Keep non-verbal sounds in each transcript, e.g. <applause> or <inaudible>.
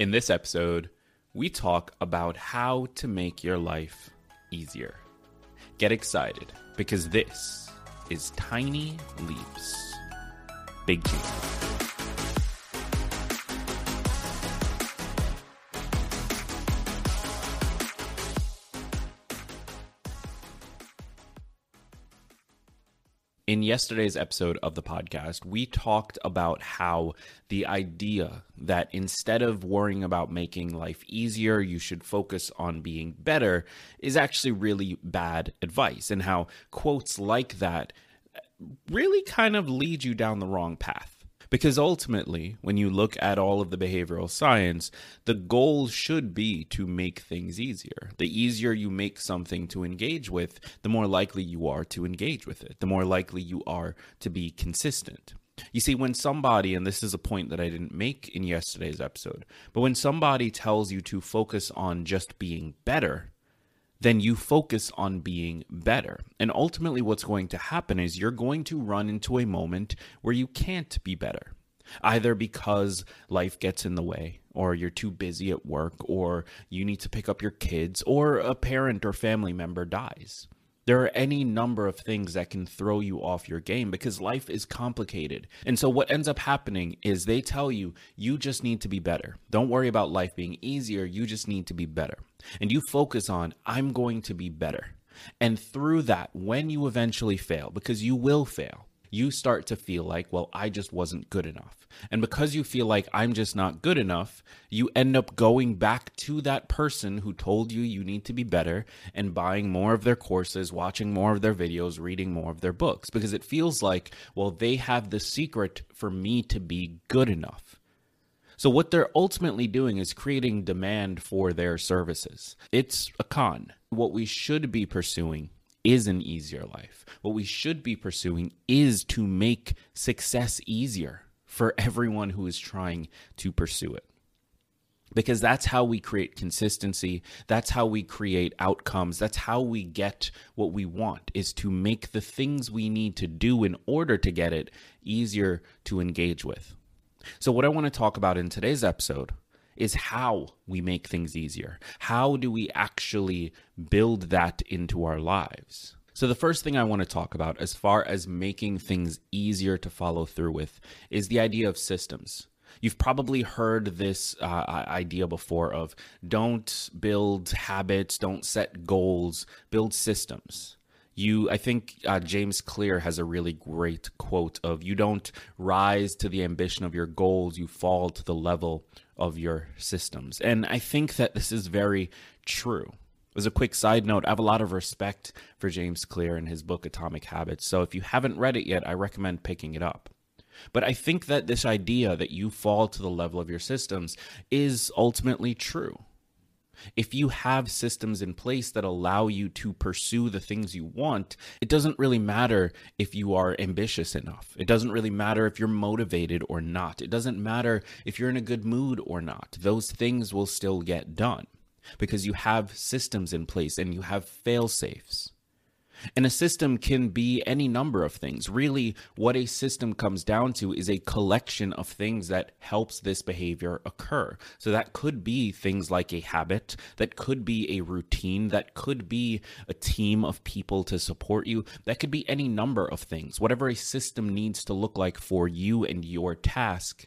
In this episode, we talk about how to make your life easier. Get excited because this is Tiny Leaps. Big changes. In yesterday's episode of the podcast, we talked about how the idea that instead of worrying about making life easier, you should focus on being better is actually really bad advice, and how quotes like that really kind of lead you down the wrong path. Because ultimately, when you look at all of the behavioral science, the goal should be to make things easier. The easier you make something to engage with, the more likely you are to engage with it, the more likely you are to be consistent. You see, when somebody, and this is a point that I didn't make in yesterday's episode, but when somebody tells you to focus on just being better, then you focus on being better. And ultimately, what's going to happen is you're going to run into a moment where you can't be better. Either because life gets in the way, or you're too busy at work, or you need to pick up your kids, or a parent or family member dies. There are any number of things that can throw you off your game because life is complicated. And so, what ends up happening is they tell you, you just need to be better. Don't worry about life being easier. You just need to be better. And you focus on, I'm going to be better. And through that, when you eventually fail, because you will fail, you start to feel like, well, I just wasn't good enough. And because you feel like I'm just not good enough, you end up going back to that person who told you you need to be better and buying more of their courses, watching more of their videos, reading more of their books, because it feels like, well, they have the secret for me to be good enough. So, what they're ultimately doing is creating demand for their services. It's a con. What we should be pursuing is an easier life. What we should be pursuing is to make success easier for <laughs> everyone who is trying to pursue it. Because that's how we create consistency. That's how we create outcomes. That's how we get what we want is to make the things we need to do in order to get it easier to engage with. So, what I want to talk about in today's episode is how we make things easier. How do we actually build that into our lives? So, the first thing I want to talk about, as far as making things easier to follow through with, is the idea of systems. You've probably heard this uh, idea before of don't build habits, don't set goals, build systems you i think uh, james clear has a really great quote of you don't rise to the ambition of your goals you fall to the level of your systems and i think that this is very true as a quick side note, I have a lot of respect for James Clear and his book Atomic Habits. So if you haven't read it yet, I recommend picking it up. But I think that this idea that you fall to the level of your systems is ultimately true if you have systems in place that allow you to pursue the things you want, it doesn't really matter if you are ambitious enough. It doesn't really matter if you're motivated or not. It doesn't matter if you're in a good mood or not. Those things will still get done because you have systems in place and you have fail safes. And a system can be any number of things. Really, what a system comes down to is a collection of things that helps this behavior occur. So that could be things like a habit, that could be a routine, that could be a team of people to support you, that could be any number of things. Whatever a system needs to look like for you and your task.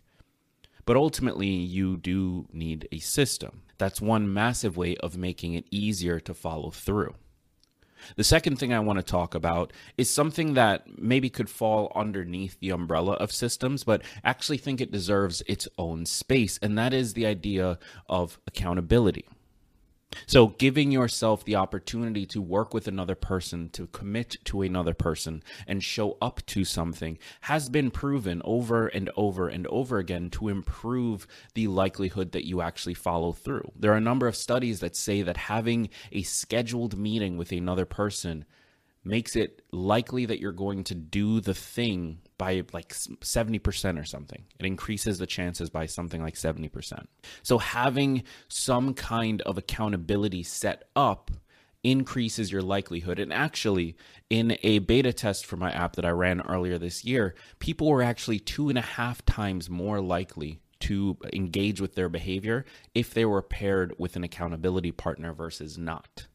But ultimately, you do need a system. That's one massive way of making it easier to follow through. The second thing I want to talk about is something that maybe could fall underneath the umbrella of systems, but actually think it deserves its own space, and that is the idea of accountability. So, giving yourself the opportunity to work with another person, to commit to another person, and show up to something has been proven over and over and over again to improve the likelihood that you actually follow through. There are a number of studies that say that having a scheduled meeting with another person makes it likely that you're going to do the thing by like 70% or something. It increases the chances by something like 70%. So having some kind of accountability set up increases your likelihood. And actually, in a beta test for my app that I ran earlier this year, people were actually two and a half times more likely to engage with their behavior if they were paired with an accountability partner versus not.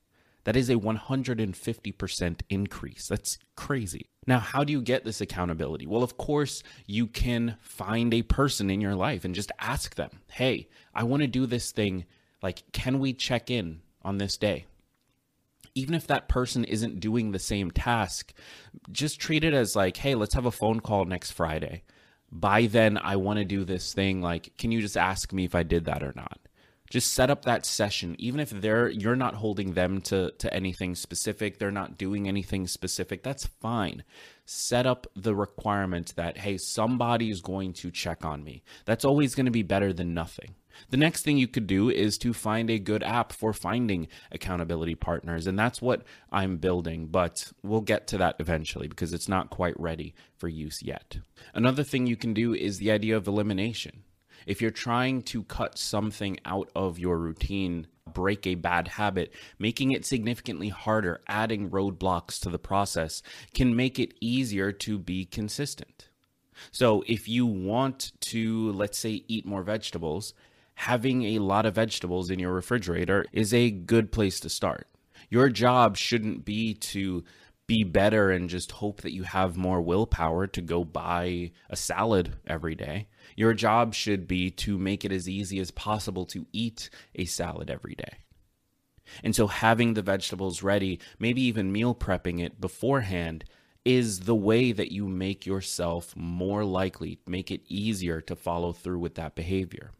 That is a 150% increase. That's crazy. Now, how do you get this accountability? Well, of course, you can find a person in your life and just ask them, hey, I want to do this thing. Like, can we check in on this day? Even if that person isn't doing the same task, just treat it as like, hey, let's have a phone call next Friday. By then, I want to do this thing. Like, can you just ask me if I did that or not? Just set up that session even if they're you're not holding them to to anything specific they're not doing anything specific that's fine. Set up the requirement that hey somebody is going to check on me. That's always going to be better than nothing. The next thing you could do is to find a good app for finding accountability partners and that's what i'm building but we'll get to that eventually because it's not quite ready for use yet. Another thing you can do is the idea of elimination if you're trying to cut something out of your routine, break a bad habit, making it significantly harder, adding roadblocks to the process can make it easier to be consistent. So, if you want to, let's say, eat more vegetables, having a lot of vegetables in your refrigerator is a good place to start. Your job shouldn't be to be better and just hope that you have more willpower to go buy a salad every day. Your job should be to make it as easy as possible to eat a salad every day. And so having the vegetables ready, maybe even meal prepping it beforehand, is the way that you make yourself more likely, make it easier to follow through with that behavior.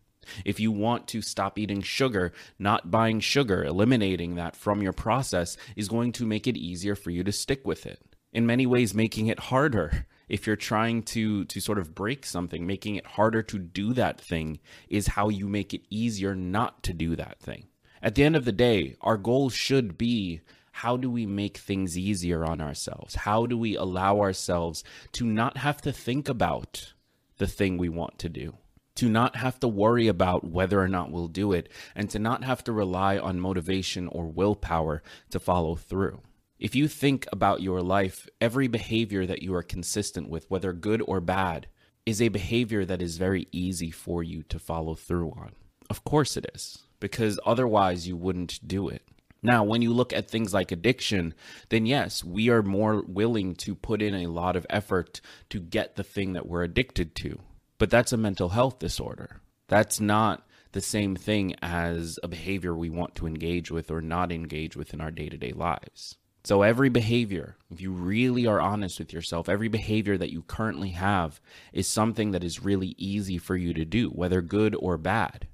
If you want to stop eating sugar, not buying sugar, eliminating that from your process is going to make it easier for you to stick with it. In many ways, making it harder. If you're trying to to sort of break something, making it harder to do that thing is how you make it easier not to do that thing. At the end of the day, our goal should be how do we make things easier on ourselves? How do we allow ourselves to not have to think about the thing we want to do? To not have to worry about whether or not we'll do it, and to not have to rely on motivation or willpower to follow through. If you think about your life, every behavior that you are consistent with, whether good or bad, is a behavior that is very easy for you to follow through on. Of course it is, because otherwise you wouldn't do it. Now, when you look at things like addiction, then yes, we are more willing to put in a lot of effort to get the thing that we're addicted to. But that's a mental health disorder. That's not the same thing as a behavior we want to engage with or not engage with in our day to day lives. So, every behavior, if you really are honest with yourself, every behavior that you currently have is something that is really easy for you to do, whether good or bad.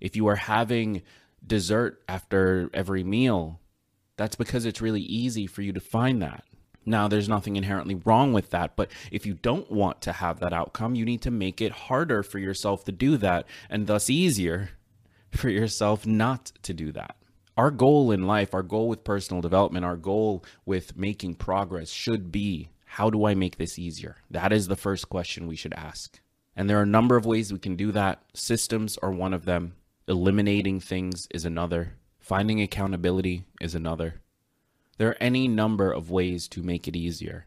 If you are having dessert after every meal, that's because it's really easy for you to find that. Now, there's nothing inherently wrong with that, but if you don't want to have that outcome, you need to make it harder for yourself to do that and thus easier for yourself not to do that. Our goal in life, our goal with personal development, our goal with making progress should be how do I make this easier? That is the first question we should ask. And there are a number of ways we can do that. Systems are one of them, eliminating things is another, finding accountability is another. There are any number of ways to make it easier.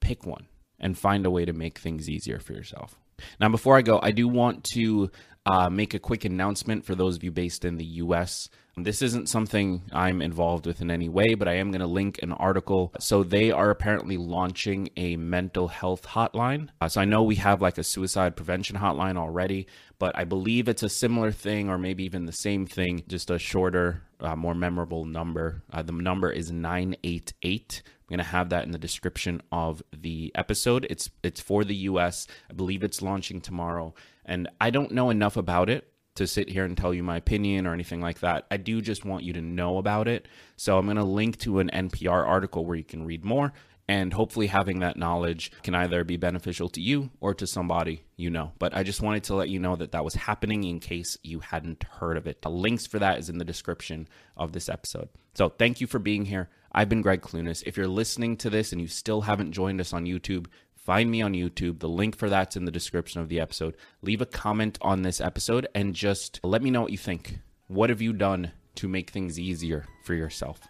Pick one and find a way to make things easier for yourself. Now, before I go, I do want to uh, make a quick announcement for those of you based in the US. This isn't something I'm involved with in any way, but I am going to link an article. So, they are apparently launching a mental health hotline. Uh, so, I know we have like a suicide prevention hotline already, but I believe it's a similar thing or maybe even the same thing, just a shorter, uh, more memorable number. Uh, the number is 988. I'm going to have that in the description of the episode. It's it's for the US. I believe it's launching tomorrow and I don't know enough about it to sit here and tell you my opinion or anything like that. I do just want you to know about it. So I'm going to link to an NPR article where you can read more and hopefully, having that knowledge can either be beneficial to you or to somebody you know. But I just wanted to let you know that that was happening in case you hadn't heard of it. The links for that is in the description of this episode. So, thank you for being here. I've been Greg Clunis. If you're listening to this and you still haven't joined us on YouTube, find me on YouTube. The link for that's in the description of the episode. Leave a comment on this episode and just let me know what you think. What have you done to make things easier for yourself?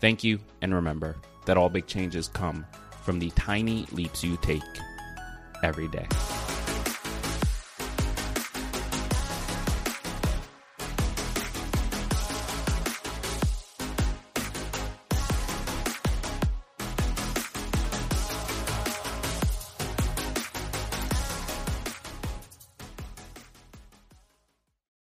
Thank you, and remember, that all big changes come from the tiny leaps you take every day.